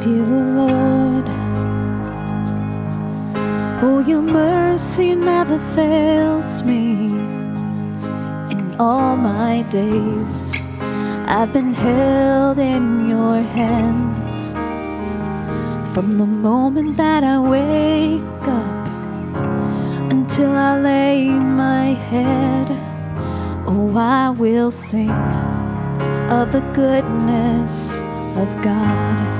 love you, Lord. Oh, your mercy never fails me. In all my days, I've been held in your hands. From the moment that I wake up until I lay my head, oh, I will sing of the goodness of God.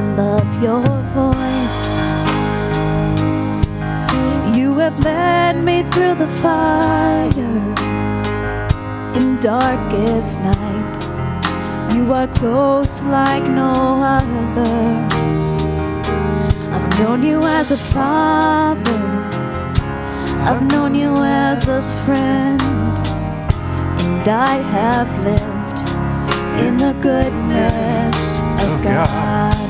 I love your voice. You have led me through the fire in darkest night. You are close like no other. I've known you as a father. I've known you as a friend, and I have lived in the goodness oh, of God.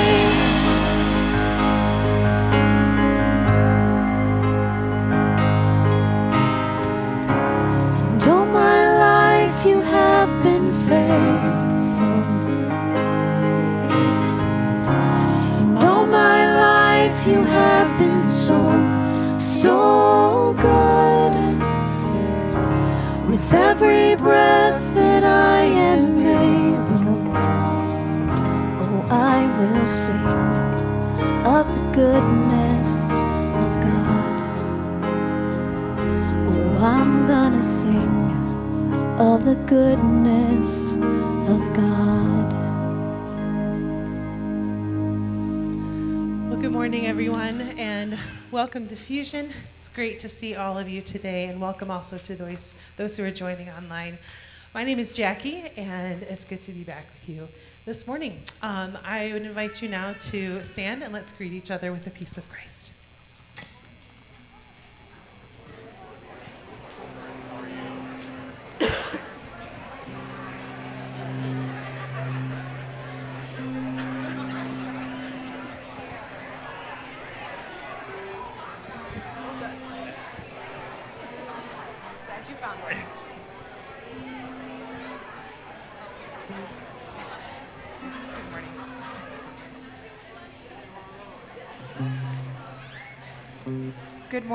So good. With every breath that I am able, oh, I will sing of the goodness of God. Oh, I'm gonna sing of the goodness of God. Well, good morning, everyone, and welcome to Fusion. It's great to see all of you today, and welcome also to those, those who are joining online. My name is Jackie, and it's good to be back with you this morning. Um, I would invite you now to stand and let's greet each other with the peace of Christ.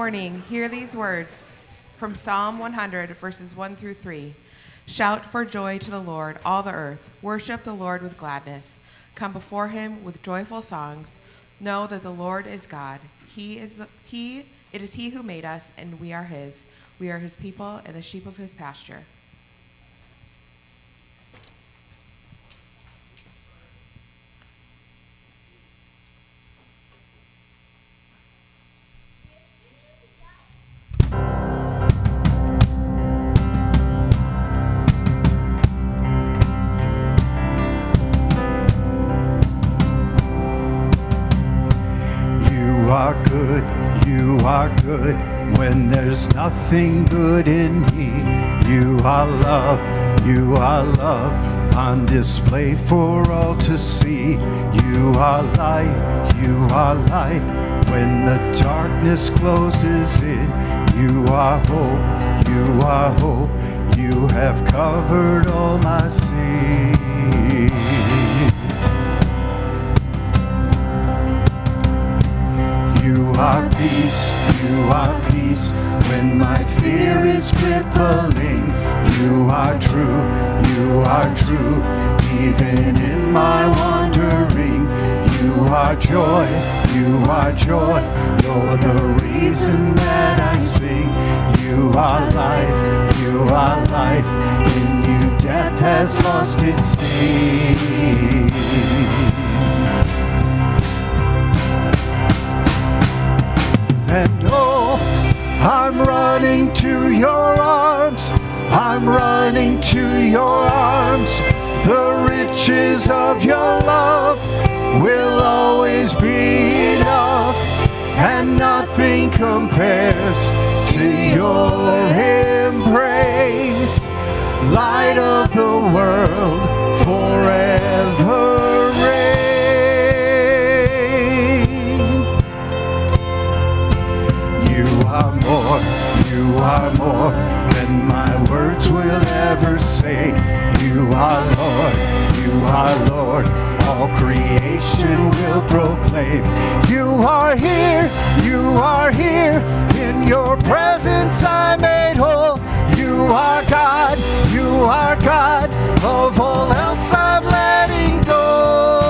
Morning. Hear these words from Psalm 100, verses 1 through 3. Shout for joy to the Lord, all the earth. Worship the Lord with gladness. Come before him with joyful songs. Know that the Lord is God. He is the he it is he who made us and we are his. We are his people and the sheep of his pasture. Nothing good in me. You are love, you are love on display for all to see. You are light, you are light when the darkness closes in. You are hope, you are hope. You have covered all my sins. Are peace, you are peace when my fear is crippling. You are true, you are true, even in my wandering. You are joy, you are joy, you're the reason that I sing. You are life, you are life, in you death has lost its sting. And oh, I'm running to your arms. I'm running to your arms. The riches of your love will always be enough, and nothing compares to your embrace. Light of the world forever are more than my words will ever say. You are Lord, you are Lord, all creation will proclaim. You are here, you are here, in your presence I made whole. You are God, you are God, of all else I'm letting go.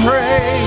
Embrace.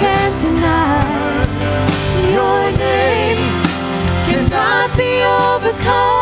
Can't deny. Your name cannot be overcome.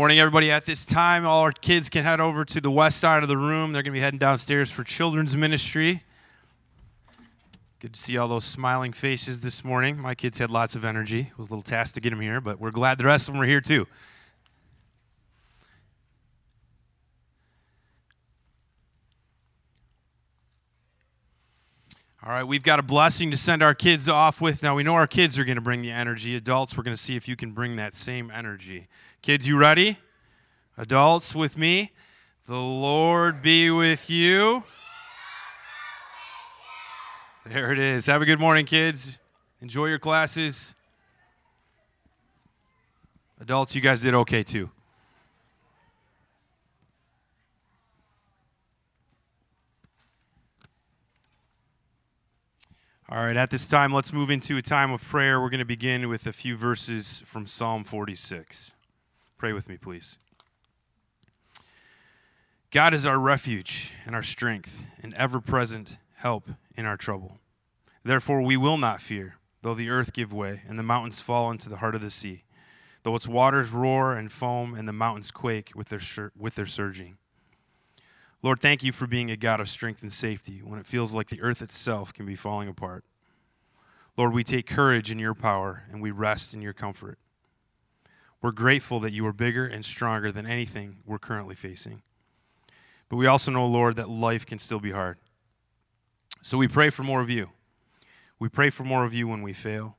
Morning, everybody. At this time, all our kids can head over to the west side of the room. They're going to be heading downstairs for children's ministry. Good to see all those smiling faces this morning. My kids had lots of energy. It was a little task to get them here, but we're glad the rest of them are here too. All right, we've got a blessing to send our kids off with. Now, we know our kids are going to bring the energy. Adults, we're going to see if you can bring that same energy. Kids, you ready? Adults, with me? The Lord be with you. There it is. Have a good morning, kids. Enjoy your classes. Adults, you guys did okay too. All right, at this time, let's move into a time of prayer. We're going to begin with a few verses from Psalm 46. Pray with me, please. God is our refuge and our strength, and ever present help in our trouble. Therefore, we will not fear, though the earth give way, and the mountains fall into the heart of the sea, though its waters roar and foam, and the mountains quake with their, with their surging. Lord, thank you for being a God of strength and safety when it feels like the earth itself can be falling apart. Lord, we take courage in your power and we rest in your comfort. We're grateful that you are bigger and stronger than anything we're currently facing. But we also know, Lord, that life can still be hard. So we pray for more of you. We pray for more of you when we fail.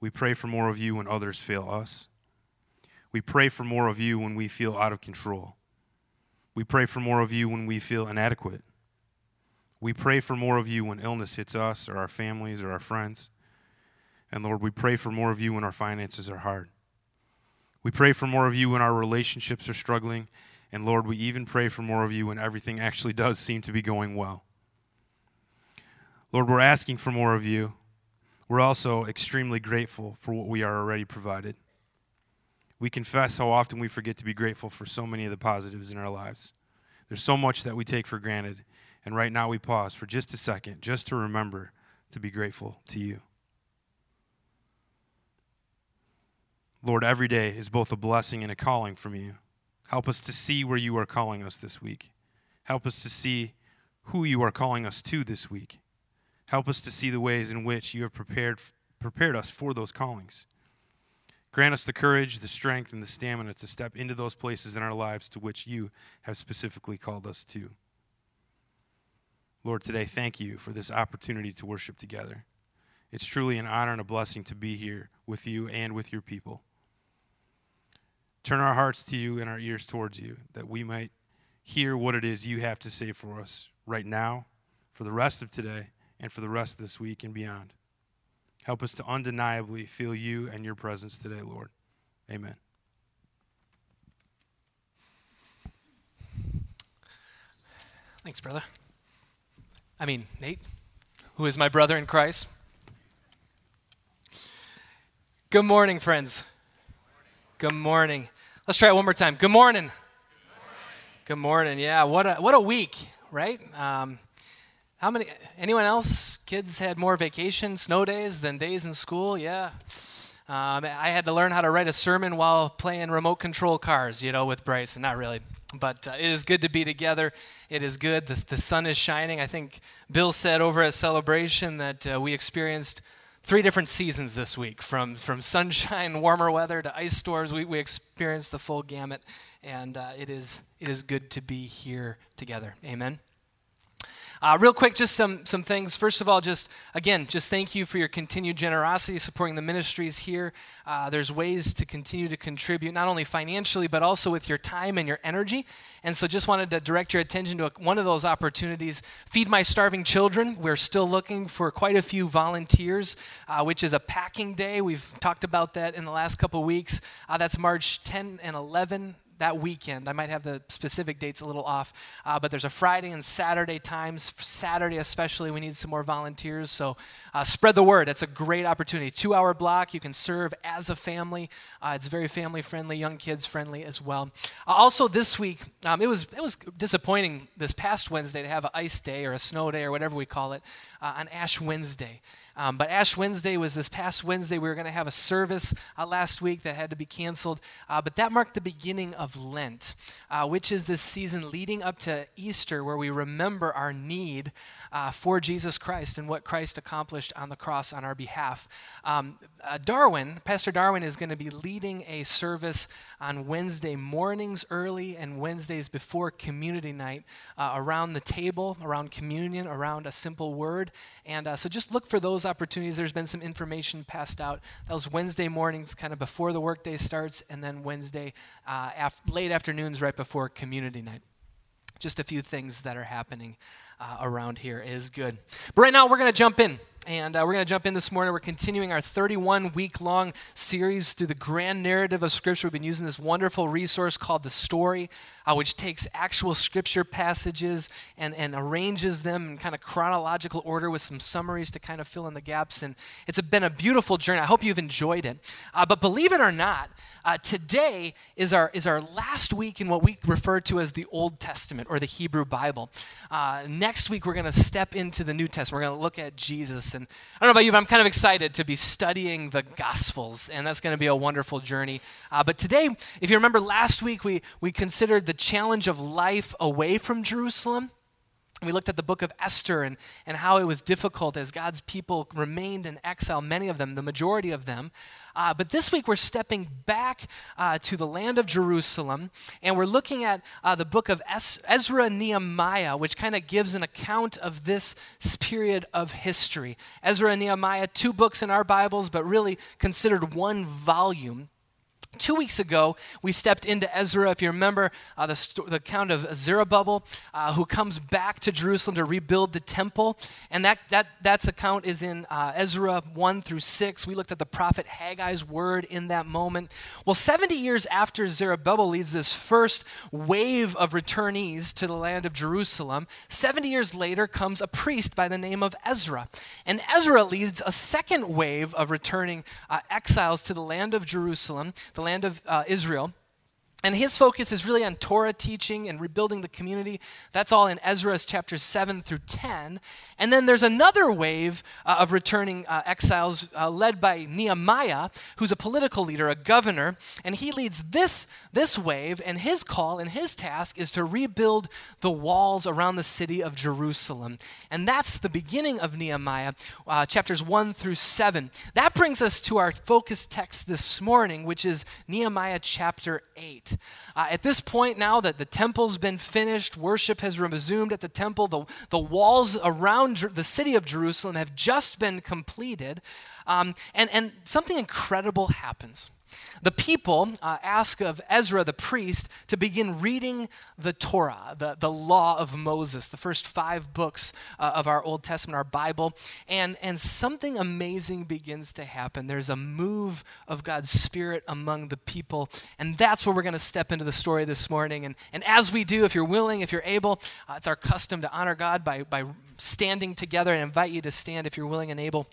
We pray for more of you when others fail us. We pray for more of you when we feel out of control. We pray for more of you when we feel inadequate. We pray for more of you when illness hits us or our families or our friends. And Lord, we pray for more of you when our finances are hard. We pray for more of you when our relationships are struggling. And Lord, we even pray for more of you when everything actually does seem to be going well. Lord, we're asking for more of you. We're also extremely grateful for what we are already provided. We confess how often we forget to be grateful for so many of the positives in our lives. There's so much that we take for granted. And right now we pause for just a second just to remember to be grateful to you. Lord, every day is both a blessing and a calling from you. Help us to see where you are calling us this week. Help us to see who you are calling us to this week. Help us to see the ways in which you have prepared, prepared us for those callings. Grant us the courage, the strength, and the stamina to step into those places in our lives to which you have specifically called us to. Lord, today, thank you for this opportunity to worship together. It's truly an honor and a blessing to be here with you and with your people. Turn our hearts to you and our ears towards you, that we might hear what it is you have to say for us right now, for the rest of today, and for the rest of this week and beyond. Help us to undeniably feel you and your presence today, Lord. Amen. Thanks, brother. I mean, Nate, who is my brother in Christ. Good morning, friends. Good morning. Let's try it one more time. Good morning. Good morning. Yeah, what a what a week, right? Um, how many? Anyone else? Kids had more vacation, snow days than days in school. Yeah. Um, I had to learn how to write a sermon while playing remote control cars, you know, with Bryce. Not really, but uh, it is good to be together. It is good. The, the sun is shining. I think Bill said over at Celebration that uh, we experienced three different seasons this week from, from sunshine, warmer weather to ice storms. We, we experienced the full gamut, and uh, it, is, it is good to be here together. Amen. Uh, real quick, just some, some things. First of all, just again, just thank you for your continued generosity supporting the ministries here. Uh, there's ways to continue to contribute, not only financially, but also with your time and your energy. And so just wanted to direct your attention to one of those opportunities Feed My Starving Children. We're still looking for quite a few volunteers, uh, which is a packing day. We've talked about that in the last couple weeks. Uh, that's March 10 and 11 that weekend. I might have the specific dates a little off, uh, but there's a Friday and Saturday times. Saturday, especially, we need some more volunteers. So uh, spread the word. It's a great opportunity. Two hour block. You can serve as a family. Uh, it's very family friendly, young kids friendly as well. Uh, also, this week, um, it was it was disappointing this past Wednesday to have an ice day or a snow day or whatever we call it uh, on Ash Wednesday. Um, but Ash Wednesday was this past Wednesday. We were going to have a service uh, last week that had to be canceled. Uh, but that marked the beginning of Lent, uh, which is this season leading up to Easter where we remember our need uh, for Jesus Christ and what Christ accomplished on the cross on our behalf. Um, uh, Darwin, Pastor Darwin, is going to be leading a service on Wednesday mornings early and Wednesdays before community night uh, around the table, around communion, around a simple word. And so just look for those opportunities. There's been some information passed out. That was Wednesday mornings, kind of before the workday starts, and then Wednesday uh, af- late afternoons, right before community night. Just a few things that are happening uh, around here is good. But right now, we're going to jump in. And uh, we're going to jump in this morning. We're continuing our 31 week long series through the grand narrative of Scripture. We've been using this wonderful resource called The Story, uh, which takes actual Scripture passages and, and arranges them in kind of chronological order with some summaries to kind of fill in the gaps. And it's been a beautiful journey. I hope you've enjoyed it. Uh, but believe it or not, uh, today is our, is our last week in what we refer to as the Old Testament or the Hebrew Bible. Uh, next week, we're going to step into the New Testament. We're going to look at Jesus and I don't know about you, but I'm kind of excited to be studying the Gospels, and that's going to be a wonderful journey. Uh, but today, if you remember last week, we, we considered the challenge of life away from Jerusalem. We looked at the book of Esther and, and how it was difficult as God's people remained in exile, many of them, the majority of them. Uh, but this week we're stepping back uh, to the land of Jerusalem and we're looking at uh, the book of es- Ezra Nehemiah, which kind of gives an account of this period of history. Ezra and Nehemiah, two books in our Bibles, but really considered one volume. Two weeks ago, we stepped into Ezra. If you remember uh, the, sto- the account of Zerubbabel, uh, who comes back to Jerusalem to rebuild the temple. And that, that that's account is in uh, Ezra 1 through 6. We looked at the prophet Haggai's word in that moment. Well, 70 years after Zerubbabel leads this first wave of returnees to the land of Jerusalem, 70 years later comes a priest by the name of Ezra. And Ezra leads a second wave of returning uh, exiles to the land of Jerusalem. The land of uh, Israel. And his focus is really on Torah teaching and rebuilding the community. That's all in Ezra's chapters 7 through 10. And then there's another wave uh, of returning uh, exiles uh, led by Nehemiah, who's a political leader, a governor. And he leads this, this wave, and his call and his task is to rebuild the walls around the city of Jerusalem. And that's the beginning of Nehemiah, uh, chapters 1 through 7. That brings us to our focus text this morning, which is Nehemiah chapter 8. Uh, at this point, now that the temple's been finished, worship has resumed at the temple, the, the walls around Jer- the city of Jerusalem have just been completed, um, and, and something incredible happens. The people uh, ask of Ezra the priest to begin reading the Torah, the, the law of Moses, the first five books uh, of our Old Testament, our Bible. And, and something amazing begins to happen. There's a move of God's Spirit among the people. And that's where we're going to step into the story this morning. And, and as we do, if you're willing, if you're able, uh, it's our custom to honor God by, by standing together and invite you to stand if you're willing and able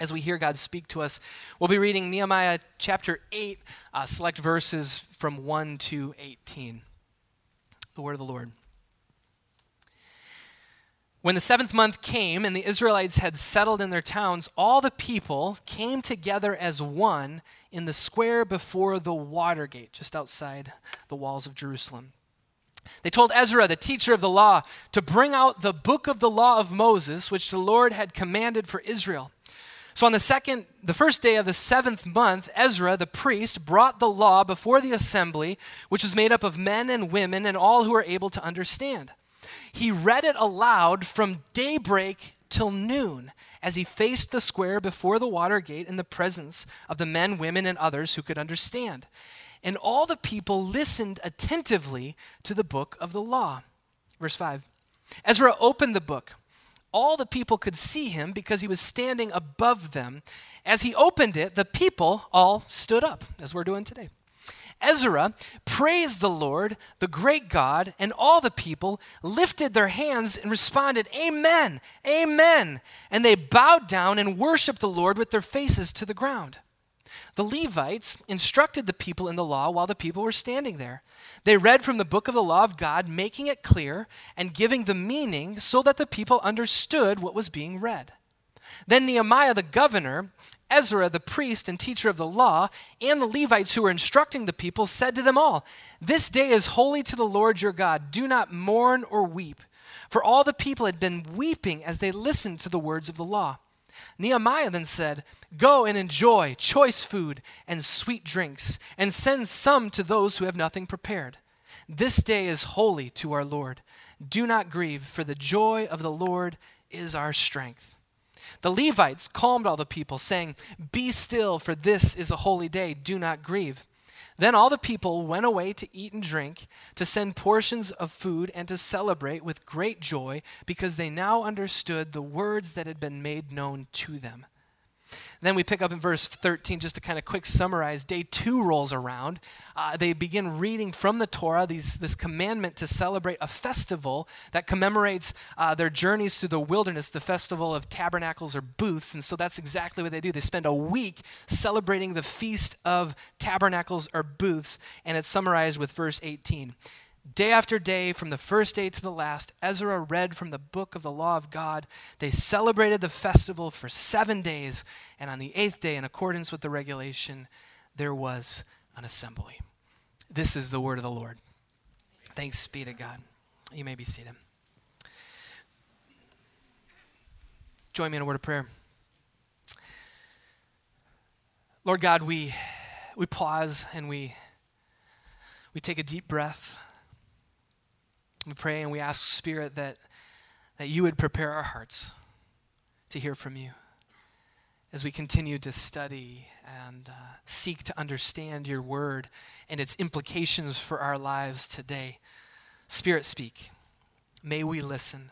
as we hear God speak to us. We'll be reading Nehemiah chapter 8, uh, select verses from 1 to 18. The word of the Lord. When the seventh month came and the Israelites had settled in their towns, all the people came together as one in the square before the water gate, just outside the walls of Jerusalem. They told Ezra, the teacher of the law, to bring out the book of the law of Moses, which the Lord had commanded for Israel. So on the second, the first day of the seventh month, Ezra, the priest, brought the law before the assembly, which was made up of men and women and all who were able to understand. He read it aloud from daybreak till noon as he faced the square before the water gate in the presence of the men, women, and others who could understand. And all the people listened attentively to the book of the law. Verse 5 Ezra opened the book all the people could see him because he was standing above them. As he opened it, the people all stood up, as we're doing today. Ezra praised the Lord, the great God, and all the people lifted their hands and responded, Amen, Amen. And they bowed down and worshiped the Lord with their faces to the ground. The Levites instructed the people in the law while the people were standing there. They read from the book of the law of God, making it clear and giving the meaning so that the people understood what was being read. Then Nehemiah the governor, Ezra the priest and teacher of the law, and the Levites who were instructing the people said to them all, This day is holy to the Lord your God. Do not mourn or weep. For all the people had been weeping as they listened to the words of the law. Nehemiah then said, Go and enjoy choice food and sweet drinks, and send some to those who have nothing prepared. This day is holy to our Lord. Do not grieve, for the joy of the Lord is our strength. The Levites calmed all the people, saying, Be still, for this is a holy day. Do not grieve. Then all the people went away to eat and drink, to send portions of food, and to celebrate with great joy, because they now understood the words that had been made known to them. Then we pick up in verse 13 just to kind of quick summarize. Day two rolls around. Uh, they begin reading from the Torah these, this commandment to celebrate a festival that commemorates uh, their journeys through the wilderness, the festival of tabernacles or booths. And so that's exactly what they do. They spend a week celebrating the feast of tabernacles or booths, and it's summarized with verse 18. Day after day, from the first day to the last, Ezra read from the book of the law of God. They celebrated the festival for seven days, and on the eighth day, in accordance with the regulation, there was an assembly. This is the word of the Lord. Thanks be to God. You may be seated. join me in a word of prayer. Lord God, we, we pause and we, we take a deep breath. We pray and we ask, Spirit, that, that you would prepare our hearts to hear from you as we continue to study and uh, seek to understand your word and its implications for our lives today. Spirit, speak. May we listen.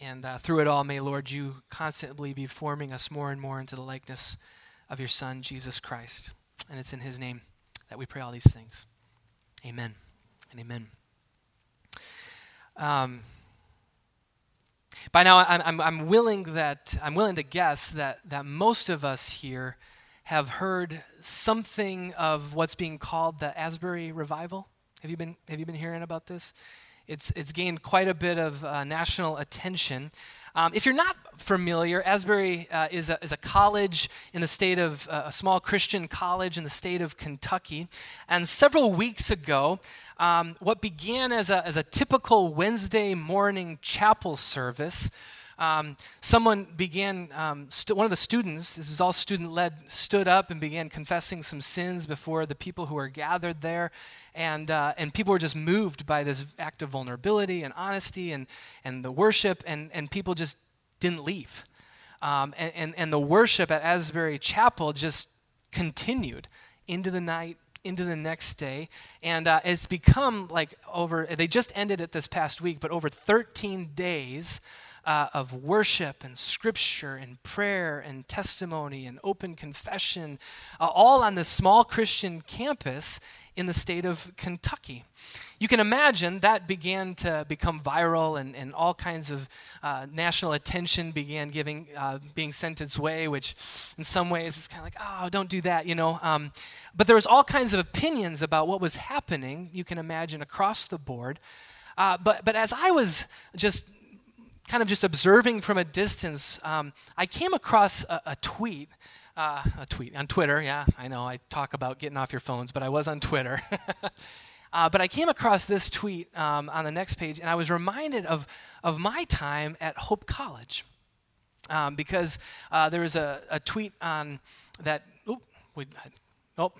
And uh, through it all, may, Lord, you constantly be forming us more and more into the likeness of your Son, Jesus Christ. And it's in his name that we pray all these things. Amen and amen. Um, by now, I'm, I'm, willing that I'm willing to guess that that most of us here have heard something of what's being called the Asbury revival. Have you been Have you been hearing about this? It's it's gained quite a bit of uh, national attention. Um, if you're not familiar, Asbury uh, is, a, is a college in the state of, uh, a small Christian college in the state of Kentucky. And several weeks ago, um, what began as a, as a typical Wednesday morning chapel service um, someone began, um, st- one of the students, this is all student led, stood up and began confessing some sins before the people who were gathered there. And, uh, and people were just moved by this act of vulnerability and honesty and, and the worship, and, and people just didn't leave. Um, and, and, and the worship at Asbury Chapel just continued into the night, into the next day. And uh, it's become like over, they just ended it this past week, but over 13 days uh, of worship and scripture and prayer and testimony and open confession, uh, all on this small Christian campus in the state of Kentucky. You can imagine that began to become viral, and, and all kinds of uh, national attention began giving, uh, being sent its way, which in some ways is kind of like, oh, don't do that, you know. Um, but there was all kinds of opinions about what was happening, you can imagine, across the board. Uh, but, but as I was just kind of just observing from a distance, um, I came across a, a tweet. Uh, a tweet on Twitter. Yeah, I know I talk about getting off your phones, but I was on Twitter. uh, but I came across this tweet um, on the next page, and I was reminded of, of my time at Hope College. Um, because uh, there was a, a, tweet on that. Oh, we, oh,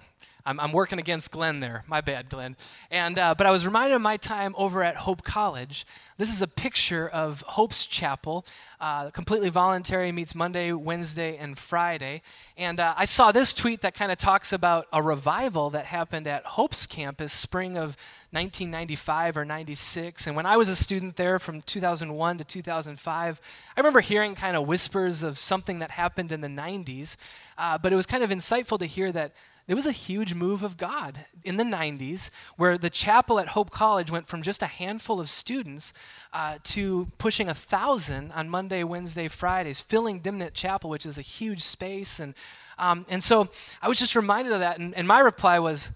I'm, I'm working against Glenn there. My bad, Glenn. And, uh, but I was reminded of my time over at Hope College. This is a picture of Hope's Chapel, uh, completely voluntary, meets Monday, Wednesday, and Friday. And uh, I saw this tweet that kind of talks about a revival that happened at Hope's campus spring of 1995 or 96. And when I was a student there from 2001 to 2005, I remember hearing kind of whispers of something that happened in the 90s. Uh, but it was kind of insightful to hear that there was a huge move of God in the 90s where the chapel at Hope College went from just a handful of students uh, to pushing a thousand on Monday, Wednesday, Fridays, filling Dimnent Chapel, which is a huge space. And, um, and so I was just reminded of that. And, and my reply was,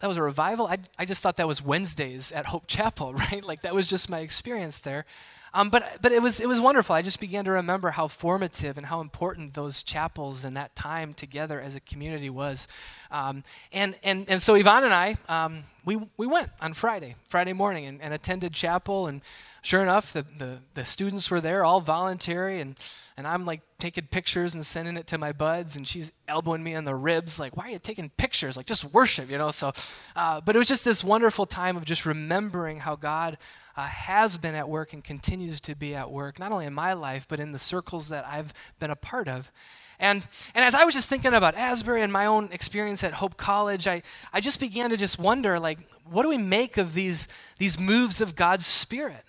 that was a revival? I, I just thought that was Wednesdays at Hope Chapel, right? Like that was just my experience there. Um, but but it was it was wonderful. I just began to remember how formative and how important those chapels and that time together as a community was. Um, and and and so Yvonne and I um, we we went on Friday Friday morning and, and attended chapel and sure enough the, the the students were there all voluntary and and I'm like taking pictures and sending it to my buds and she's elbowing me in the ribs like why are you taking pictures like just worship you know so uh, but it was just this wonderful time of just remembering how God uh, has been at work and continues to be at work, not only in my life, but in the circles that I've been a part of. And, and as I was just thinking about Asbury and my own experience at Hope College, I, I just began to just wonder, like, what do we make of these, these moves of God's Spirit?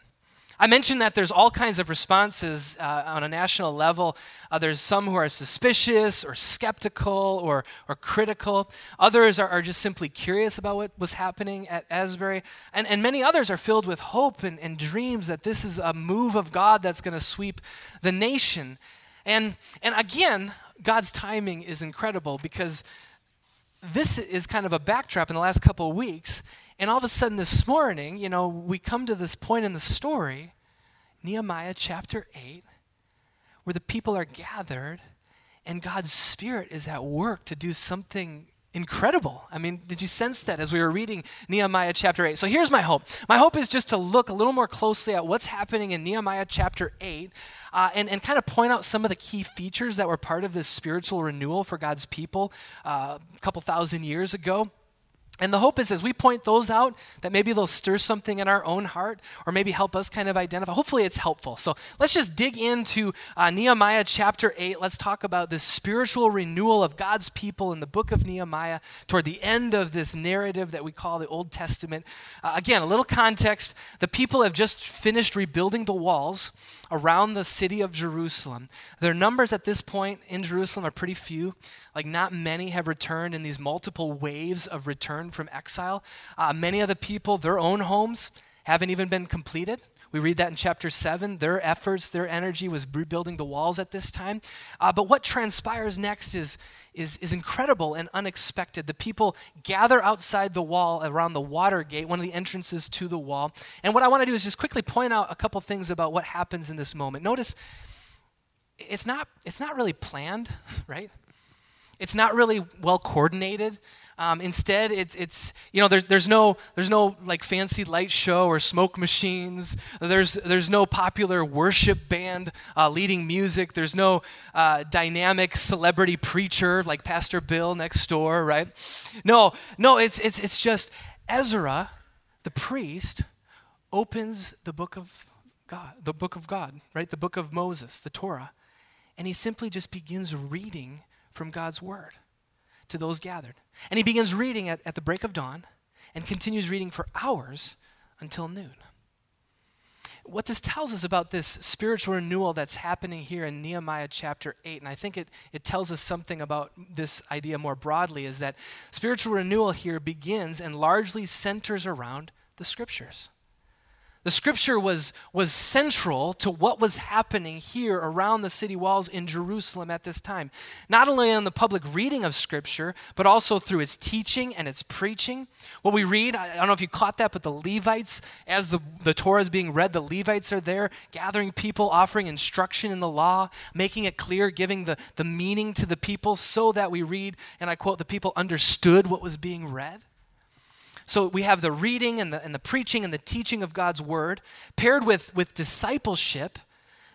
I mentioned that there's all kinds of responses uh, on a national level. Uh, there's some who are suspicious or skeptical or, or critical. Others are, are just simply curious about what was happening at Asbury. And, and many others are filled with hope and, and dreams that this is a move of God that's going to sweep the nation. And, and again, God's timing is incredible because this is kind of a backdrop in the last couple of weeks and all of a sudden, this morning, you know, we come to this point in the story, Nehemiah chapter 8, where the people are gathered and God's Spirit is at work to do something incredible. I mean, did you sense that as we were reading Nehemiah chapter 8? So here's my hope. My hope is just to look a little more closely at what's happening in Nehemiah chapter 8 uh, and, and kind of point out some of the key features that were part of this spiritual renewal for God's people uh, a couple thousand years ago. And the hope is as we point those out, that maybe they'll stir something in our own heart or maybe help us kind of identify. Hopefully, it's helpful. So let's just dig into uh, Nehemiah chapter 8. Let's talk about this spiritual renewal of God's people in the book of Nehemiah toward the end of this narrative that we call the Old Testament. Uh, again, a little context the people have just finished rebuilding the walls around the city of Jerusalem. Their numbers at this point in Jerusalem are pretty few. Like, not many have returned in these multiple waves of return from exile. Uh, many of the people, their own homes, haven't even been completed. We read that in chapter 7. Their efforts, their energy was rebuilding the walls at this time. Uh, but what transpires next is, is, is incredible and unexpected. The people gather outside the wall around the water gate, one of the entrances to the wall. And what I want to do is just quickly point out a couple things about what happens in this moment. Notice it's not, it's not really planned, right? It's not really well coordinated. Um, instead, it's, it's you know there's, there's no there's no like fancy light show or smoke machines. There's there's no popular worship band uh, leading music. There's no uh, dynamic celebrity preacher like Pastor Bill next door, right? No, no, it's it's it's just Ezra, the priest, opens the book of God, the book of God, right? The book of Moses, the Torah, and he simply just begins reading from God's word to those gathered. And he begins reading at, at the break of dawn and continues reading for hours until noon. What this tells us about this spiritual renewal that's happening here in Nehemiah chapter 8, and I think it, it tells us something about this idea more broadly, is that spiritual renewal here begins and largely centers around the scriptures. The scripture was, was central to what was happening here around the city walls in Jerusalem at this time. Not only in the public reading of scripture, but also through its teaching and its preaching. What we read, I don't know if you caught that, but the Levites, as the, the Torah is being read, the Levites are there gathering people, offering instruction in the law, making it clear, giving the, the meaning to the people so that we read, and I quote, the people understood what was being read. So we have the reading and the, and the preaching and the teaching of God's word paired with, with discipleship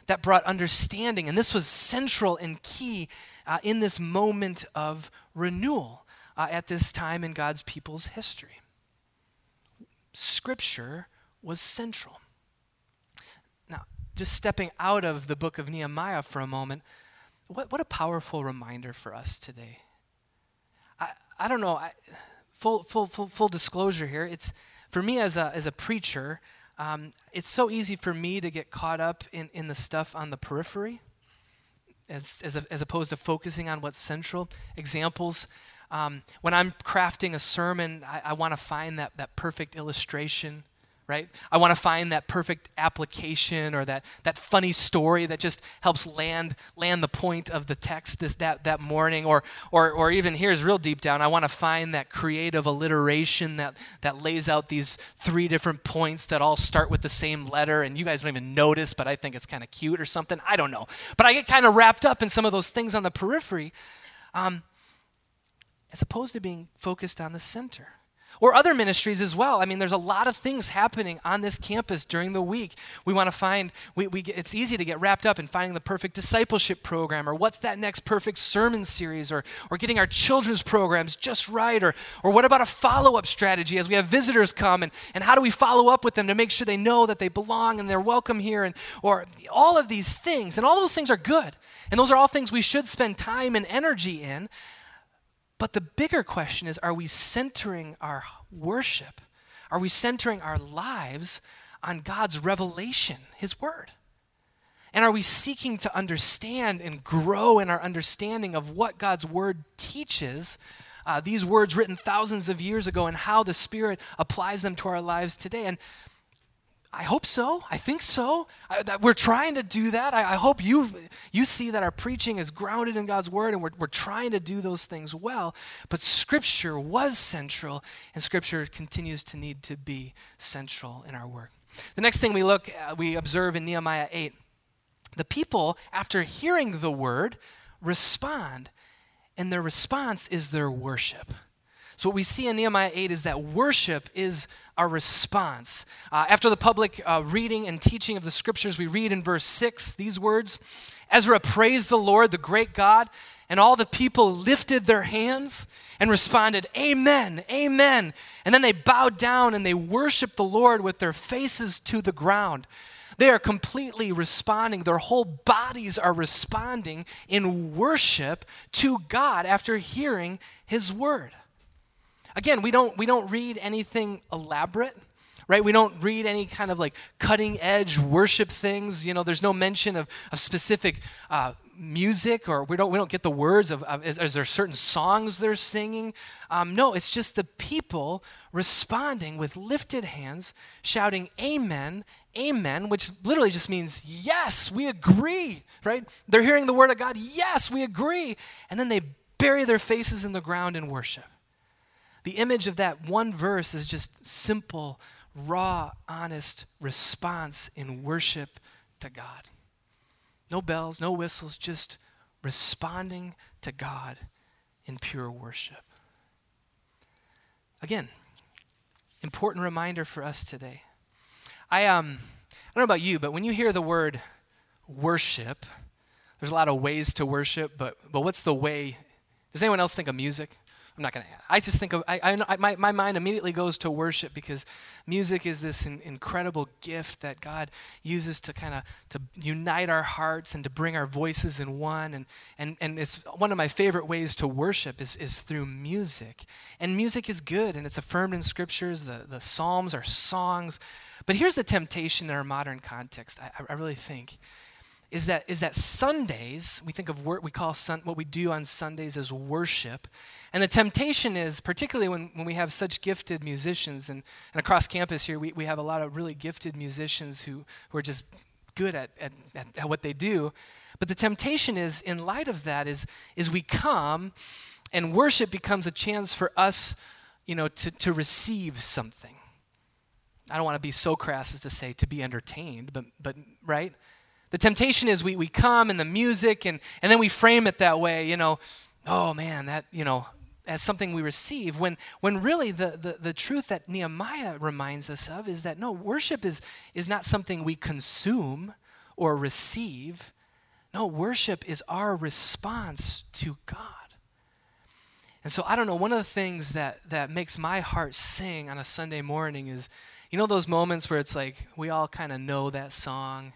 that brought understanding. And this was central and key uh, in this moment of renewal uh, at this time in God's people's history. Scripture was central. Now, just stepping out of the book of Nehemiah for a moment, what, what a powerful reminder for us today. I, I don't know. I, full, full, full, full disclosure here, it's for me as a, as a preacher, um, it's so easy for me to get caught up in, in the stuff on the periphery as, as, a, as opposed to focusing on what's central. Examples um, when I'm crafting a sermon, I, I want to find that, that perfect illustration right? I want to find that perfect application or that, that funny story that just helps land, land the point of the text this, that, that morning. Or, or, or even here's real deep down, I want to find that creative alliteration that, that lays out these three different points that all start with the same letter. And you guys don't even notice, but I think it's kind of cute or something. I don't know. But I get kind of wrapped up in some of those things on the periphery um, as opposed to being focused on the center or other ministries as well. I mean, there's a lot of things happening on this campus during the week. We want to find, we, we it's easy to get wrapped up in finding the perfect discipleship program or what's that next perfect sermon series or, or getting our children's programs just right or, or what about a follow up strategy as we have visitors come and, and how do we follow up with them to make sure they know that they belong and they're welcome here and or all of these things. And all those things are good. And those are all things we should spend time and energy in. But the bigger question is are we centering our worship? Are we centering our lives on God's revelation, His Word? And are we seeking to understand and grow in our understanding of what God's Word teaches? Uh, these words written thousands of years ago and how the Spirit applies them to our lives today. And I hope so. I think so. I, that we're trying to do that. I, I, hope you, you see that our preaching is grounded in God's word and we're, we're trying to do those things well. But Scripture was central, and Scripture continues to need to be central in our work. The next thing we look, uh, we observe in Nehemiah 8, the people, after hearing the word, respond, and their response is their worship. So, what we see in Nehemiah 8 is that worship is our response. Uh, after the public uh, reading and teaching of the scriptures, we read in verse 6 these words Ezra praised the Lord, the great God, and all the people lifted their hands and responded, Amen, Amen. And then they bowed down and they worshiped the Lord with their faces to the ground. They are completely responding. Their whole bodies are responding in worship to God after hearing His word. Again, we don't, we don't read anything elaborate right? We don't read any kind of like cutting edge worship things. You know, there's no mention of, of specific uh, music or we don't, we don't get the words of, of is, is, there certain songs they're singing? Um, no, it's just the people responding with lifted hands, shouting amen, amen, which literally just means yes, we agree, right? They're hearing the word of God, yes, we agree. And then they bury their faces in the ground in worship. The image of that one verse is just simple raw, honest response in worship to God. No bells, no whistles, just responding to God in pure worship. Again, important reminder for us today. I um I don't know about you, but when you hear the word worship, there's a lot of ways to worship, but but what's the way? Does anyone else think of music? I'm not going to. I just think of, I, I, my, my mind immediately goes to worship because music is this in, incredible gift that God uses to kind of to unite our hearts and to bring our voices in one. And, and, and it's one of my favorite ways to worship is, is through music. And music is good and it's affirmed in scriptures. The, the Psalms are songs. But here's the temptation in our modern context, I, I really think is that is that Sundays we think of we call sun, what we do on Sundays as worship, and the temptation is particularly when, when we have such gifted musicians and, and across campus here we, we have a lot of really gifted musicians who, who are just good at, at, at what they do, but the temptation is in light of that is is we come and worship becomes a chance for us you know to, to receive something. I don't want to be so crass as to say to be entertained, but but right the temptation is we, we come and the music and, and then we frame it that way, you know, oh man, that, you know, as something we receive when when really the, the, the truth that Nehemiah reminds us of is that no, worship is is not something we consume or receive. No, worship is our response to God. And so I don't know, one of the things that that makes my heart sing on a Sunday morning is you know those moments where it's like we all kind of know that song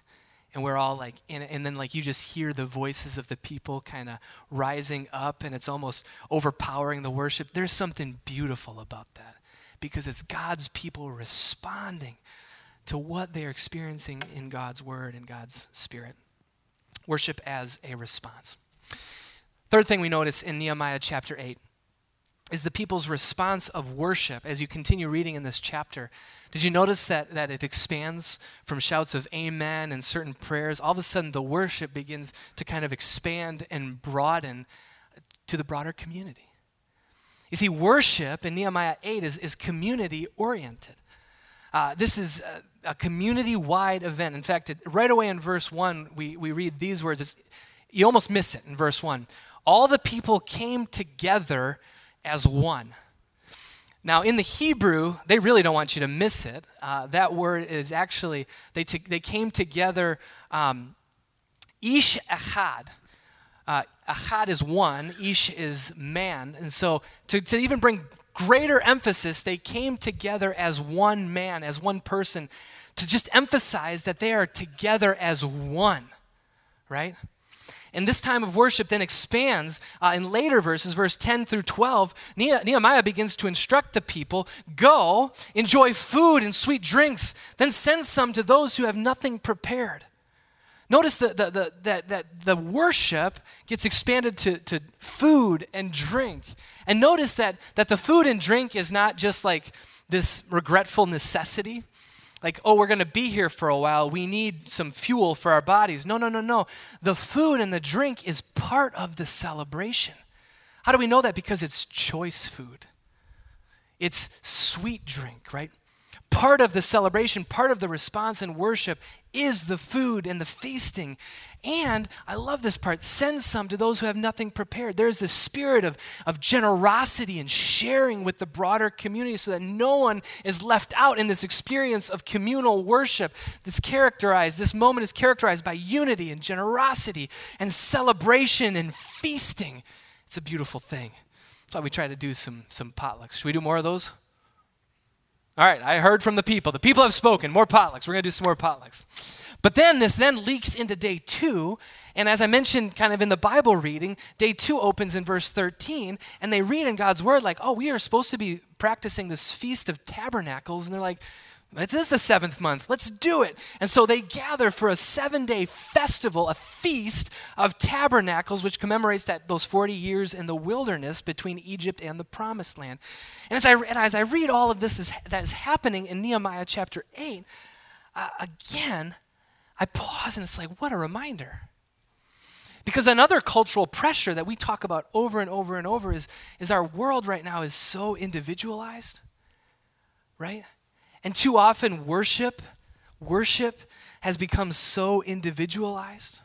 and we're all like in and then like you just hear the voices of the people kind of rising up and it's almost overpowering the worship. There's something beautiful about that because it's god's people responding to what they're experiencing in god's word and god's spirit. Worship as a response. Third thing we notice in nehemiah chapter 8 is the people's response of worship as you continue reading in this chapter. Did you notice that, that it expands from shouts of amen and certain prayers? All of a sudden, the worship begins to kind of expand and broaden to the broader community. You see, worship in Nehemiah 8 is, is community oriented. Uh, this is a, a community wide event. In fact, it, right away in verse 1, we, we read these words. You almost miss it in verse 1. All the people came together as one. Now, in the Hebrew, they really don't want you to miss it. Uh, that word is actually, they, t- they came together, um, ish echad. Uh, echad is one, ish is man. And so, to, to even bring greater emphasis, they came together as one man, as one person, to just emphasize that they are together as one, right? And this time of worship then expands uh, in later verses, verse 10 through 12. Nehemiah begins to instruct the people go, enjoy food and sweet drinks, then send some to those who have nothing prepared. Notice the, the, the, that, that the worship gets expanded to, to food and drink. And notice that, that the food and drink is not just like this regretful necessity like, oh, we're going to be here for a while. We need some fuel for our bodies. No, no, no, no. The food and the drink is part of the celebration. How do we know that? Because it's choice food, it's sweet drink, right? Part of the celebration, part of the response and worship is the food and the feasting. And I love this part send some to those who have nothing prepared. There's this spirit of, of generosity and sharing with the broader community so that no one is left out in this experience of communal worship that's characterized, this moment is characterized by unity and generosity and celebration and feasting. It's a beautiful thing. That's why we try to do some, some potlucks. Should we do more of those? All right, I heard from the people. The people have spoken. More potlucks. We're going to do some more potlucks. But then this then leaks into day two. And as I mentioned kind of in the Bible reading, day two opens in verse 13. And they read in God's word, like, oh, we are supposed to be practicing this Feast of Tabernacles. And they're like, it is the seventh month. Let's do it. And so they gather for a seven day festival, a feast of tabernacles, which commemorates that those 40 years in the wilderness between Egypt and the promised land. And as I, and as I read all of this is, that is happening in Nehemiah chapter 8, uh, again, I pause and it's like, what a reminder. Because another cultural pressure that we talk about over and over and over is, is our world right now is so individualized, right? And too often, worship, worship has become so individualized.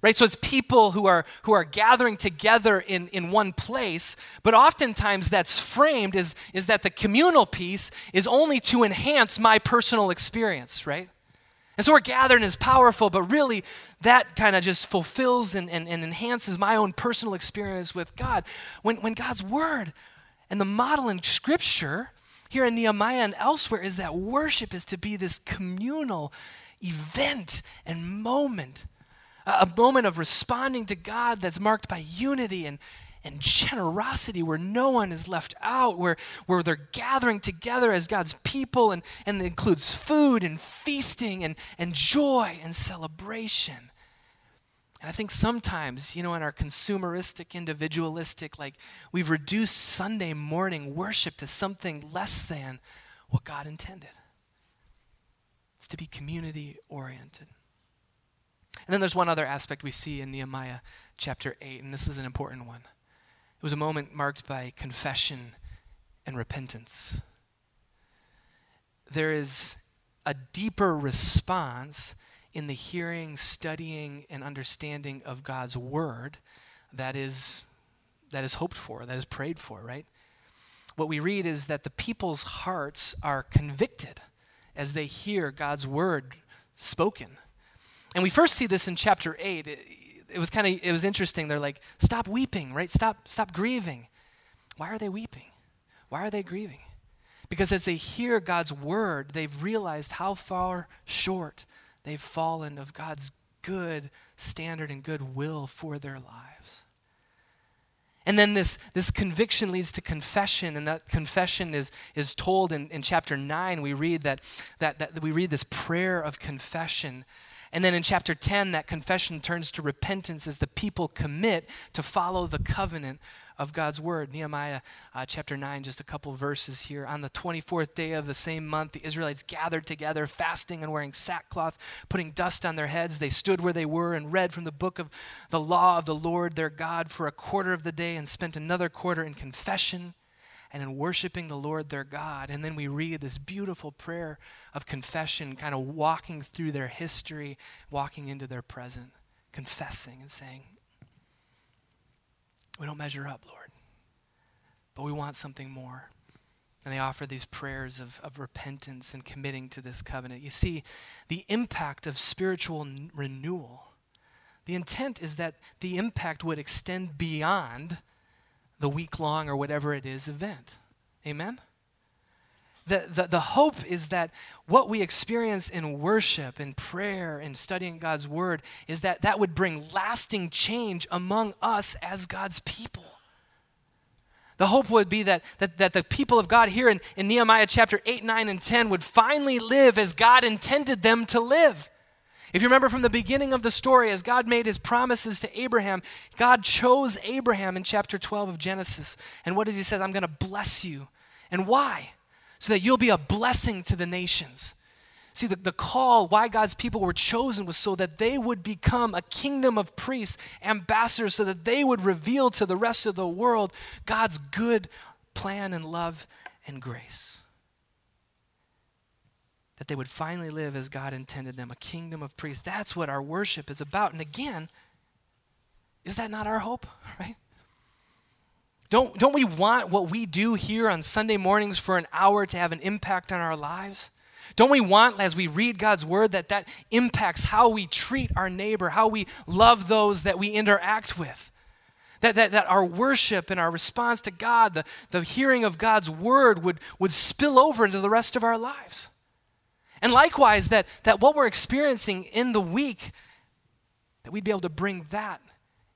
Right? So it's people who are who are gathering together in, in one place, but oftentimes that's framed as is that the communal piece is only to enhance my personal experience, right? And so we're gathering is powerful, but really that kind of just fulfills and, and, and enhances my own personal experience with God. When, when God's word and the model in Scripture here in Nehemiah and elsewhere is that worship is to be this communal event and moment, a moment of responding to God that's marked by unity and, and generosity where no one is left out, where, where they're gathering together as God's people, and, and it includes food and feasting and, and joy and celebration. And I think sometimes, you know, in our consumeristic, individualistic, like we've reduced Sunday morning worship to something less than what God intended. It's to be community oriented. And then there's one other aspect we see in Nehemiah chapter 8, and this is an important one. It was a moment marked by confession and repentance. There is a deeper response in the hearing, studying, and understanding of God's word that is that is hoped for, that is prayed for, right? What we read is that the people's hearts are convicted as they hear God's word spoken. And we first see this in chapter 8. It, it was kind of it was interesting. They're like, "Stop weeping, right? Stop stop grieving." Why are they weeping? Why are they grieving? Because as they hear God's word, they've realized how far short they've fallen of God's good standard and good will for their lives. And then this, this conviction leads to confession, and that confession is, is told in, in chapter 9. We read that, that, that we read this prayer of confession and then in chapter 10, that confession turns to repentance as the people commit to follow the covenant of God's word. Nehemiah uh, chapter 9, just a couple verses here. On the 24th day of the same month, the Israelites gathered together, fasting and wearing sackcloth, putting dust on their heads. They stood where they were and read from the book of the law of the Lord their God for a quarter of the day and spent another quarter in confession and in worshiping the Lord their God. And then we read this beautiful prayer of confession, kind of walking through their history, walking into their present, confessing and saying, We don't measure up, Lord, but we want something more. And they offer these prayers of, of repentance and committing to this covenant. You see, the impact of spiritual n- renewal, the intent is that the impact would extend beyond the week long or whatever it is event. Amen? The, the, the hope is that what we experience in worship and prayer and studying God's word is that that would bring lasting change among us as God's people. The hope would be that, that, that the people of God here in, in Nehemiah chapter 8, 9, and 10 would finally live as God intended them to live. If you remember from the beginning of the story, as God made his promises to Abraham, God chose Abraham in chapter 12 of Genesis. And what does he say? I'm going to bless you. And why? So that you'll be a blessing to the nations. See, the, the call, why God's people were chosen was so that they would become a kingdom of priests, ambassadors, so that they would reveal to the rest of the world God's good plan and love and grace. that they would finally live as God intended them, a kingdom of priests. That's what our worship is about. And again, is that not our hope, right? Don't, don't we want what we do here on Sunday mornings for an hour to have an impact on our lives? Don't we want, as we read God's word, that that impacts how we treat our neighbor, how we love those that we interact with? That, that, that our worship and our response to God, the, the hearing of God's word, would, would spill over into the rest of our lives. And likewise, that, that what we're experiencing in the week, that we'd be able to bring that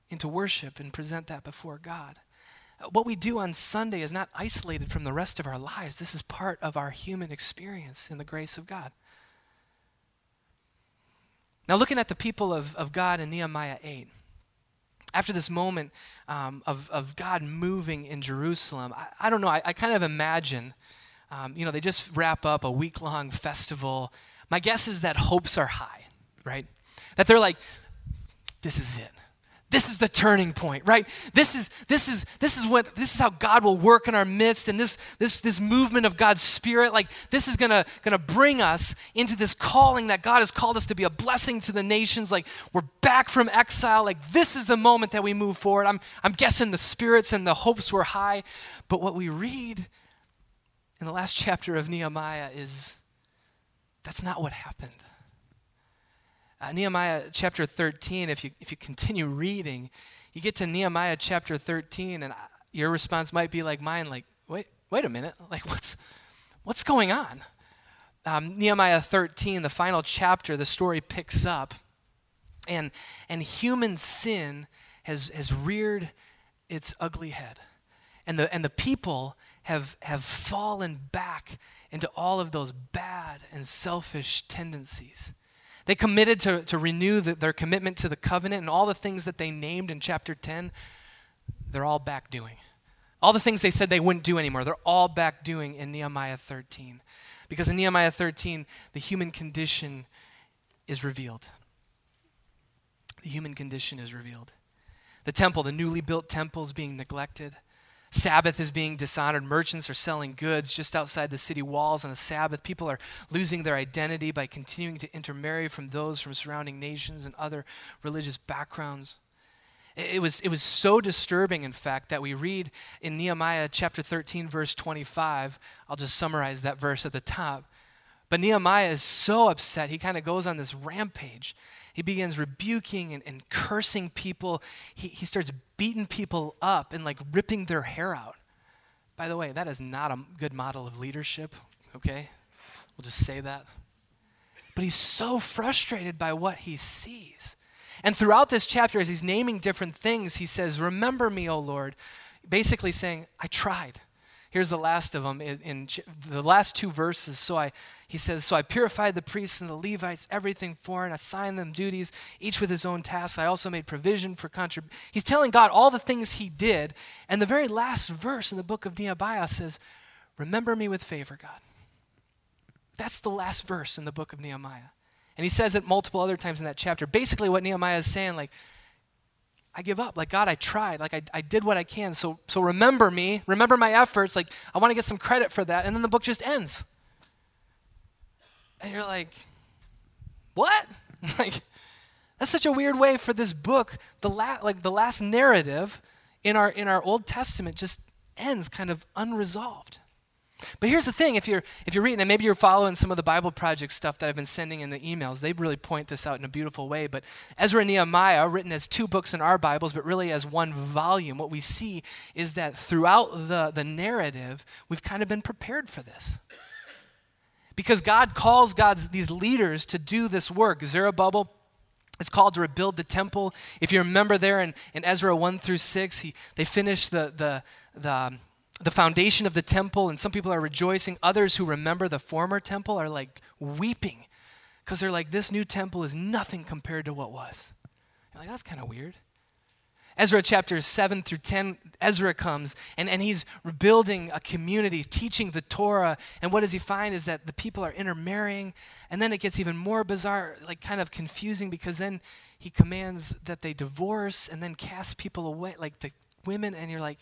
into worship and present that before God. What we do on Sunday is not isolated from the rest of our lives. This is part of our human experience in the grace of God. Now, looking at the people of, of God in Nehemiah 8, after this moment um, of, of God moving in Jerusalem, I, I don't know, I, I, kind of imagine, um, you know, they just wrap up a week long festival. My guess is that hopes are high, right? That they're like, this is it. This is the turning point, right? This is this is this is what this is how God will work in our midst and this this this movement of God's spirit like this is going to bring us into this calling that God has called us to be a blessing to the nations like we're back from exile like this is the moment that we move forward. I'm I'm guessing the spirits and the hopes were high, but what we read in the last chapter of Nehemiah is that's not what happened. Uh, Nehemiah chapter 13, if you, if you continue reading, you get to Nehemiah chapter 13, and uh, your response might be like mine, like, wait, wait a minute, like what's, what's going on? Um, Nehemiah 13, the final chapter, the story picks up, and, and human sin has, has reared its ugly head. And the, and the people have, have fallen back into all of those bad and selfish tendencies. They committed to, to renew the, their commitment to the covenant and all the things that they named in chapter 10, they're all back doing. All the things they said they wouldn't do anymore, they're all back doing in Nehemiah 13. Because in Nehemiah 13, the human condition is revealed. The human condition is revealed. The temple, the newly built temple, is being neglected. Sabbath is being dishonored. Merchants are selling goods just outside the city walls on the Sabbath. People are losing their identity by continuing to intermarry from those from surrounding nations and other religious backgrounds. It was, it was so disturbing, in fact, that we read in Nehemiah chapter 13, verse 25. I'll just summarize that verse at the top. But Nehemiah is so upset, he kind of goes on this rampage. He begins rebuking and, and cursing people. He, he starts beating people up and like ripping their hair out. By the way, that is not a good model of leadership, okay? We'll just say that. But he's so frustrated by what he sees. And throughout this chapter, as he's naming different things, he says, Remember me, O Lord. Basically saying, I tried. Here's the last of them in, in, the last two verses. So I, he says, So I purified the priests and the Levites, everything foreign, assigned them duties, each with his own tasks. I also made provision for contribution. He's telling God all the things he did. And the very last verse in the book of Nehemiah says, Remember me with favor, God. That's the last verse in the book of Nehemiah. And he says it multiple other times in that chapter. Basically, what Nehemiah is saying, like, I give up. Like, God, I tried. Like, I, I did what I can. So, so remember me. Remember my efforts. Like, I want to get some credit for that. And then the book just ends. And you're like, what? like, that's such a weird way for this book. The la- like the last narrative in our in our Old Testament just ends kind of unresolved. But here's the thing: if you're if you're reading, and maybe you're following some of the Bible Project stuff that I've been sending in the emails, they really point this out in a beautiful way. But Ezra and Nehemiah, written as two books in our Bibles, but really as one volume, what we see is that throughout the the narrative, we've kind of been prepared for this. Because God calls God's these leaders to do this work. Zerubbabel is called to rebuild the temple. If you remember there in, in Ezra 1 through 6, he, they finished the, the, the the foundation of the temple, and some people are rejoicing. Others who remember the former temple are like weeping because they're like, this new temple is nothing compared to what was. You're like, that's kind of weird. Ezra chapter 7 through 10, Ezra comes and, and he's rebuilding a community, teaching the Torah. And what does he find is that the people are intermarrying. And then it gets even more bizarre, like kind of confusing, because then he commands that they divorce and then cast people away, like the women. And you're like,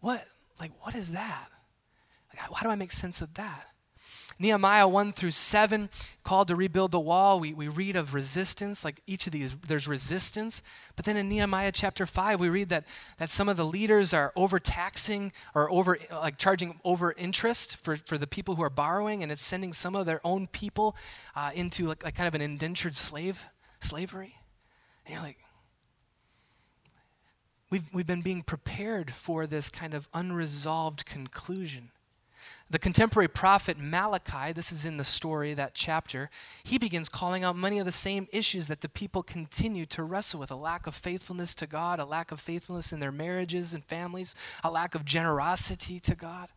what? Like, what is that? Like, how do I make sense of that? Nehemiah 1 through 7, called to rebuild the wall. We, we read of resistance, like each of these, there's resistance. But then in Nehemiah chapter 5, we read that, that some of the leaders are overtaxing or over, like charging over interest for, for the people who are borrowing, and it's sending some of their own people uh, into like, like kind of an indentured slave, slavery. And you're like, we've, we've been being prepared for this kind of unresolved conclusion. The contemporary prophet Malachi, this is in the story, that chapter, he begins calling out many of the same issues that the people continue to wrestle with a lack of faithfulness to God, a lack of faithfulness in their marriages and families, a lack of generosity to God.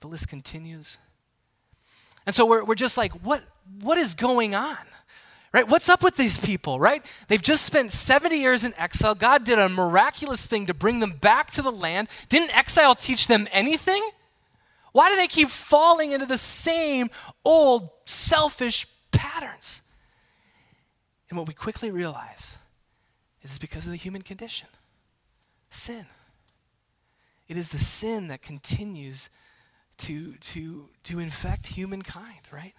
The list continues. And so we're, we're just like, what, what is going on? Right? What's up with these people, right? They've just spent 70 years in exile. God did a miraculous thing to bring them back to the land. Didn't exile teach them anything? Why do they keep falling into the same old selfish patterns? And what we quickly realize is it's because of the human condition sin. It is the sin that continues to, to, to infect humankind, right?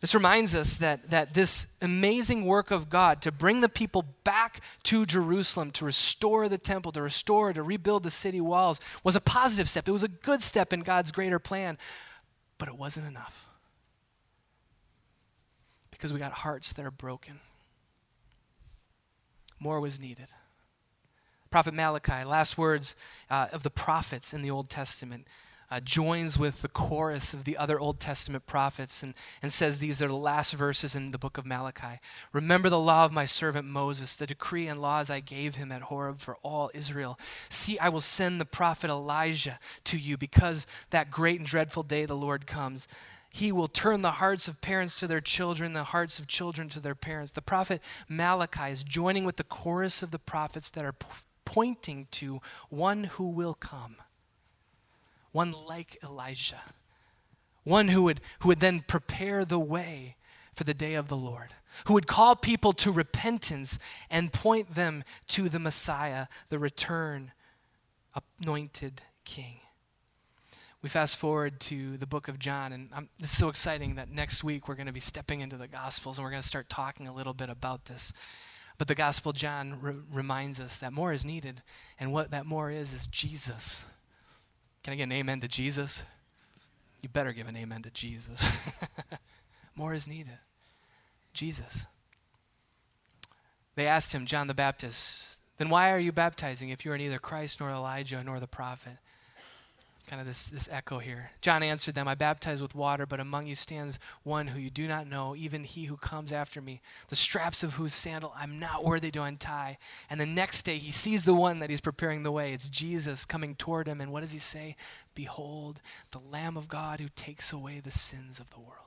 This reminds us that, that this amazing work of God to bring the people back to Jerusalem, to restore the temple, to restore, to rebuild the city walls, was a positive step. It was a good step in God's greater plan, but it wasn't enough. Because we got hearts that are broken. More was needed. Prophet Malachi, last words uh, of the prophets in the Old Testament uh, joins with the chorus of the other Old Testament prophets and, and says these are the last verses in the book of Malachi. Remember the law of my servant Moses, the decree and laws I gave him at Horeb for all Israel. See, I will send the prophet Elijah to you because that great and dreadful day the Lord comes. He will turn the hearts of parents to their children, the hearts of children to their parents. The prophet Malachi is joining with the chorus of the prophets that are p- pointing to one who will come one like Elijah, one who would, who would then prepare the way for the day of the Lord, who would call people to repentance and point them to the Messiah, the return anointed King. We fast forward to the book of John, and I'm, this is so exciting that next week we're going to be stepping into the Gospels and we're going to start talking a little bit about this. But the Gospel John re- reminds us that more is needed, and what that more is is Jesus. Can I get an amen to Jesus? You better give an amen to Jesus. More is needed. Jesus. They asked him, John the Baptist, then why are you baptizing if you are neither Christ nor Elijah nor the prophet? Kind of this, this echo here. John answered them, I baptize with water, but among you stands one who you do not know, even he who comes after me, the straps of whose sandal I'm not worthy to untie. And the next day he sees the one that he's preparing the way. It's Jesus coming toward him. And what does he say? Behold, the Lamb of God who takes away the sins of the world.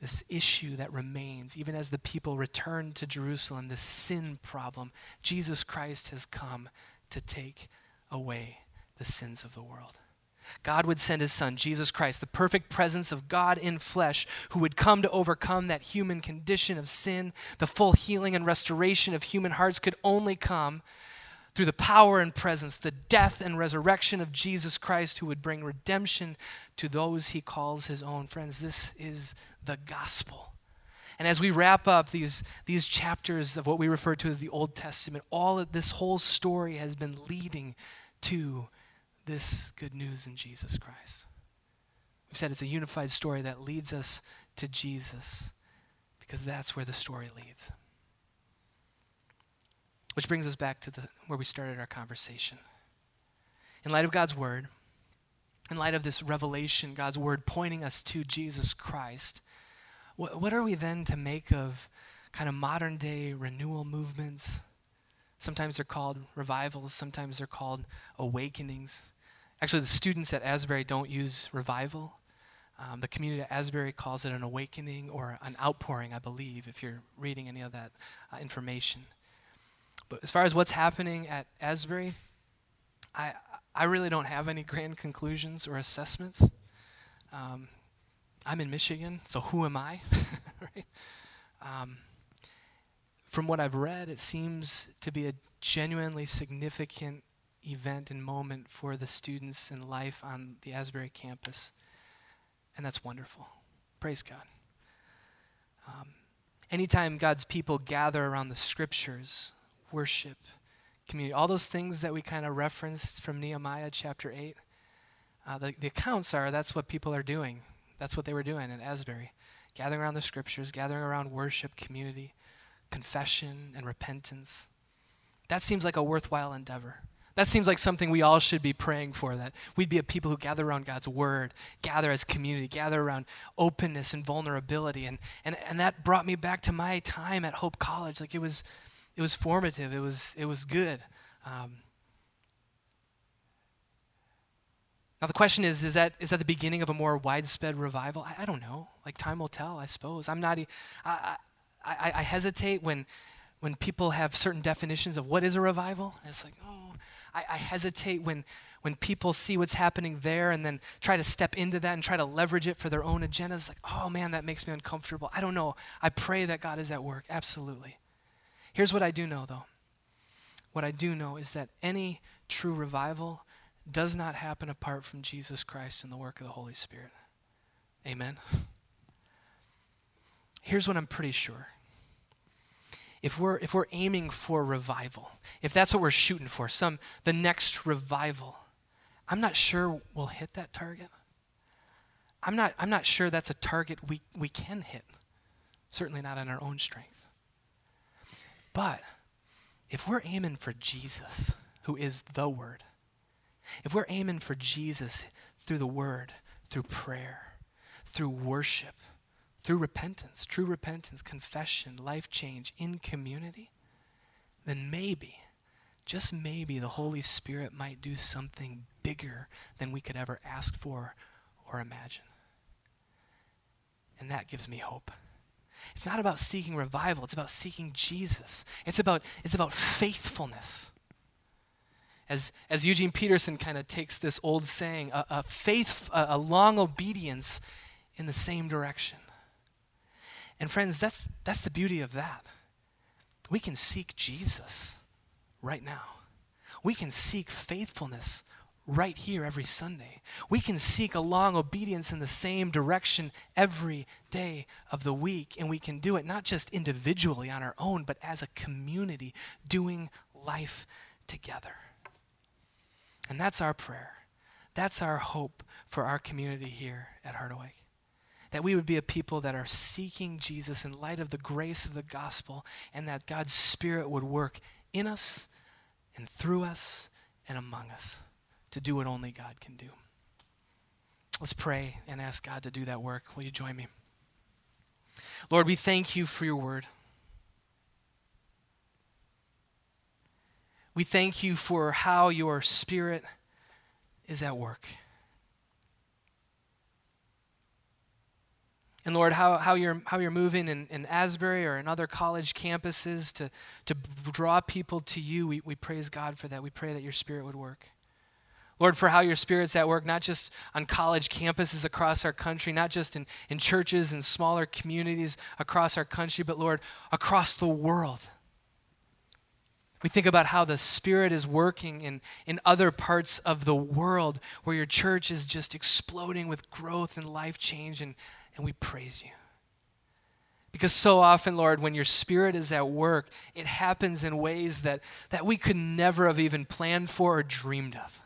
This issue that remains, even as the people return to Jerusalem, this sin problem, Jesus Christ has come to take away the sins of the world. God would send his son, Jesus Christ, the perfect presence of God in flesh, who would come to overcome that human condition of sin. The full healing and restoration of human hearts could only come through the power and presence, the death and resurrection of Jesus Christ, who would bring redemption to those he calls his own. Friends, this is the gospel. And as we wrap up these, these chapters of what we refer to as the Old Testament, all of this whole story has been leading to this good news in Jesus Christ. We've said it's a unified story that leads us to Jesus because that's where the story leads. Which brings us back to the, where we started our conversation. In light of God's word, in light of this revelation, God's word pointing us to Jesus Christ, what, what are we then to make of kind of modern day renewal movements? Sometimes they're called revivals, sometimes they're called awakenings. Actually, the students at Asbury don't use revival. Um, the community at Asbury calls it an awakening or an outpouring, I believe, if you're reading any of that uh, information. But as far as what's happening at Asbury, I, I really don't have any grand conclusions or assessments. Um, I'm in Michigan, so who am I? right? um, from what I've read, it seems to be a genuinely significant event and moment for the students and life on the Asbury campus. And that's wonderful. Praise God. Um, anytime God's people gather around the scriptures, worship, community, all those things that we kind of referenced from Nehemiah chapter 8, uh, the, the accounts are that's what people are doing. That's what they were doing at Asbury. Gathering around the scriptures, gathering around worship, community, confession, and repentance. That seems like a worthwhile endeavor. That seems like something we all should be praying for that we'd be a people who gather around God's word, gather as community, gather around openness and vulnerability. And, and, and that brought me back to my time at Hope College. Like it was, it was formative, it was, it was good. Um, now the question is, is that, is that the beginning of a more widespread revival? I, I don't know. Like time will tell, I suppose. I'm not, I, I, I hesitate when, when people have certain definitions of what is a revival. It's like, oh, I, I hesitate when, when people see what's happening there and then try to step into that and try to leverage it for their own agendas. Like, oh man, that makes me uncomfortable. I don't know. I pray that God is at work. Absolutely. Here's what I do know, though. What I do know is that any true revival does not happen apart from Jesus Christ and the work of the Holy Spirit. Amen. Here's what I'm pretty sure if we're if we're aiming for revival, if that's what we're shooting for, some the next revival, I'm not sure we'll hit that target. I'm not I'm not sure that's a target we, we can hit. Certainly not on our own strength. But if we're aiming for Jesus, who is the Word, if we're aiming for Jesus through the Word, through prayer, through worship, through repentance, true repentance, confession, life change in community, then maybe, just maybe, the Holy Spirit might do something bigger than we could ever ask for or imagine. And that gives me hope. It's not about seeking revival, it's about seeking Jesus. It's about, it's about faithfulness. As, as Eugene Peterson kind of takes this old saying, a, a faith, a, a long obedience in the same direction. And friends, that's, that's the beauty of that. We can seek Jesus right now. We can seek faithfulness right here every Sunday. We can seek a long obedience in the same direction every day of the week. And we can do it not just individually on our own, but as a community doing life together. And that's our prayer. That's our hope for our community here at Heart Awake that we would be a people that are seeking Jesus in light of the grace of the gospel, and that God's Spirit would work in us and through us and among us to do what only God can do. Let's pray and ask God to do that work. Will you join me? Lord, we thank you for your word. We thank you for how your Spirit is at work. And Lord, how, how, you're, how you're moving in, in Asbury or in other college campuses to, to draw people to you, we, we praise God for that. We pray that your Spirit would work. Lord, for how your Spirit's at work, not just on college campuses across our country, not just in, in churches and smaller communities across our country, but Lord, across the world. We think about how the Spirit is working in, in other parts of the world where your church is just exploding with growth and life change, and, and we praise you. Because so often, Lord, when your Spirit is at work, it happens in ways that, that we could never have even planned for or dreamed of.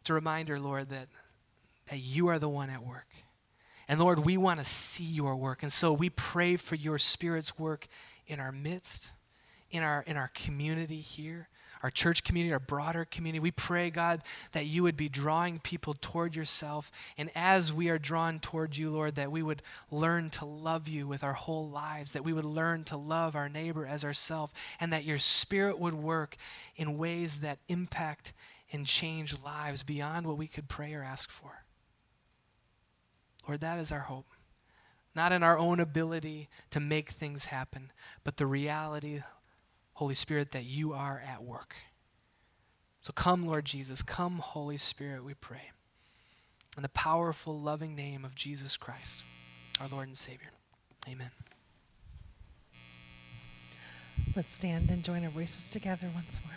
It's a reminder, Lord, that, that you are the one at work. And Lord, we want to see your work. And so we pray for your Spirit's work in our midst, in our, in our community here, our church community, our broader community. We pray, God, that you would be drawing people toward yourself. And as we are drawn toward you, Lord, that we would learn to love you with our whole lives, that we would learn to love our neighbor as ourselves, and that your Spirit would work in ways that impact and change lives beyond what we could pray or ask for. Lord, that is our hope. Not in our own ability to make things happen, but the reality, Holy Spirit, that you are at work. So come, Lord Jesus. Come, Holy Spirit, we pray. In the powerful, loving name of Jesus Christ, our Lord and Savior. Amen. Let's stand and join our voices together once more.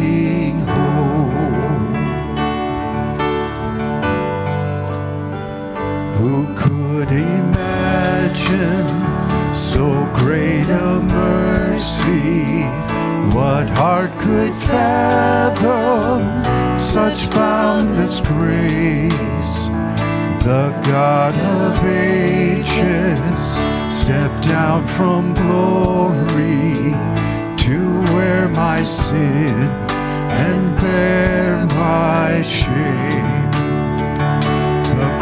could imagine so great a mercy? What heart could fathom such boundless grace? The God of ages stepped down from glory to wear my sin and bear my shame.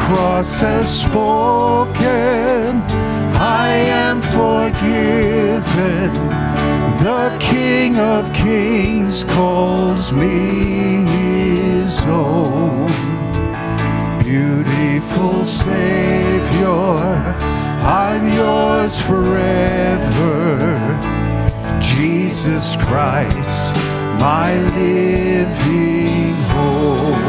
Cross has spoken, I am forgiven. The King of Kings calls me his own. Beautiful Savior, I'm yours forever. Jesus Christ, my living hope.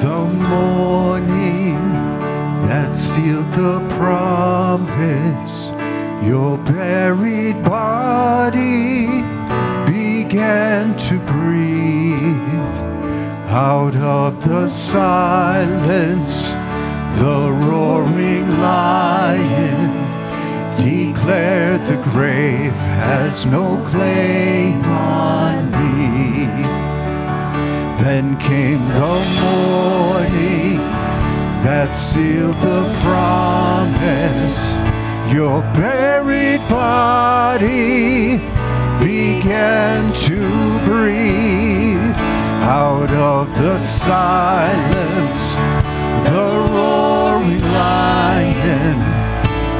the morning that sealed the promise. Your buried body began to breathe out of the silence. The roaring lion declared the grave has no claim on me. Then came the morning that sealed the promise. Your buried body began to breathe out of the silence. The roaring lion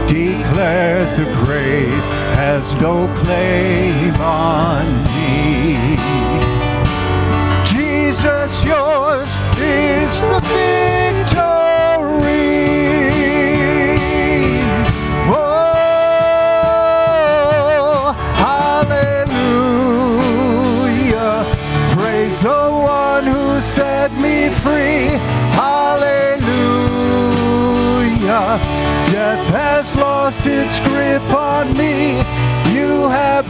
declared the grave has no claim on Jesus, yours is the victory. Oh, hallelujah. Praise the one who set me free. Hallelujah. Death has lost its grip on me. You have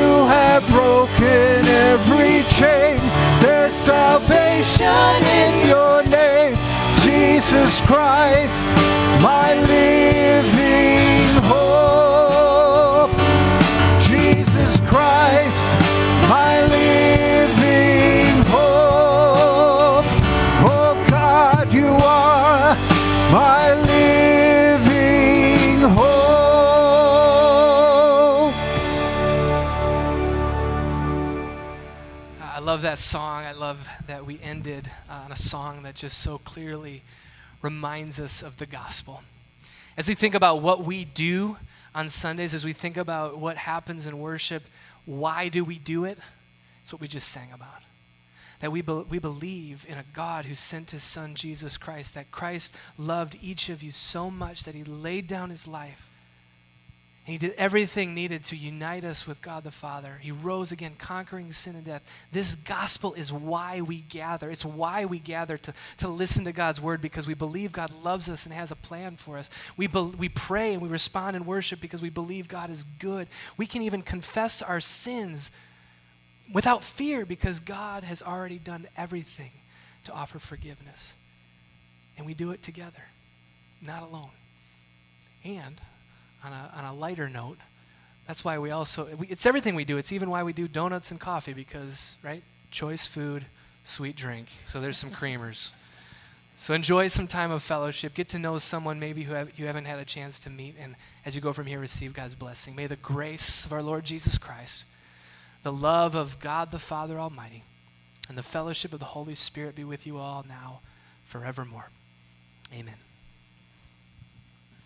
You have broken every chain. There's salvation in your name, Jesus Christ, my living hope. Jesus Christ, my living hope. Oh God, you are my that song. I love that we ended uh, on a song that just so clearly reminds us of the gospel. As we think about what we do on Sundays, as we think about what happens in worship, why do we do it? It's what we just sang about. That we, be- we believe in a God who sent his son Jesus Christ, that Christ loved each of you so much that he laid down his life he did everything needed to unite us with God the Father. He rose again, conquering sin and death. This gospel is why we gather. It's why we gather to, to listen to God's word because we believe God loves us and has a plan for us. We, be, we pray and we respond in worship because we believe God is good. We can even confess our sins without fear because God has already done everything to offer forgiveness. And we do it together, not alone. And on a, on a lighter note, that's why we also, we, it's everything we do. It's even why we do donuts and coffee because, right? Choice food, sweet drink. So there's some creamers. So enjoy some time of fellowship. Get to know someone maybe who have, you haven't had a chance to meet. And as you go from here, receive God's blessing. May the grace of our Lord Jesus Christ, the love of God the Father Almighty, and the fellowship of the Holy Spirit be with you all now, forevermore. Amen.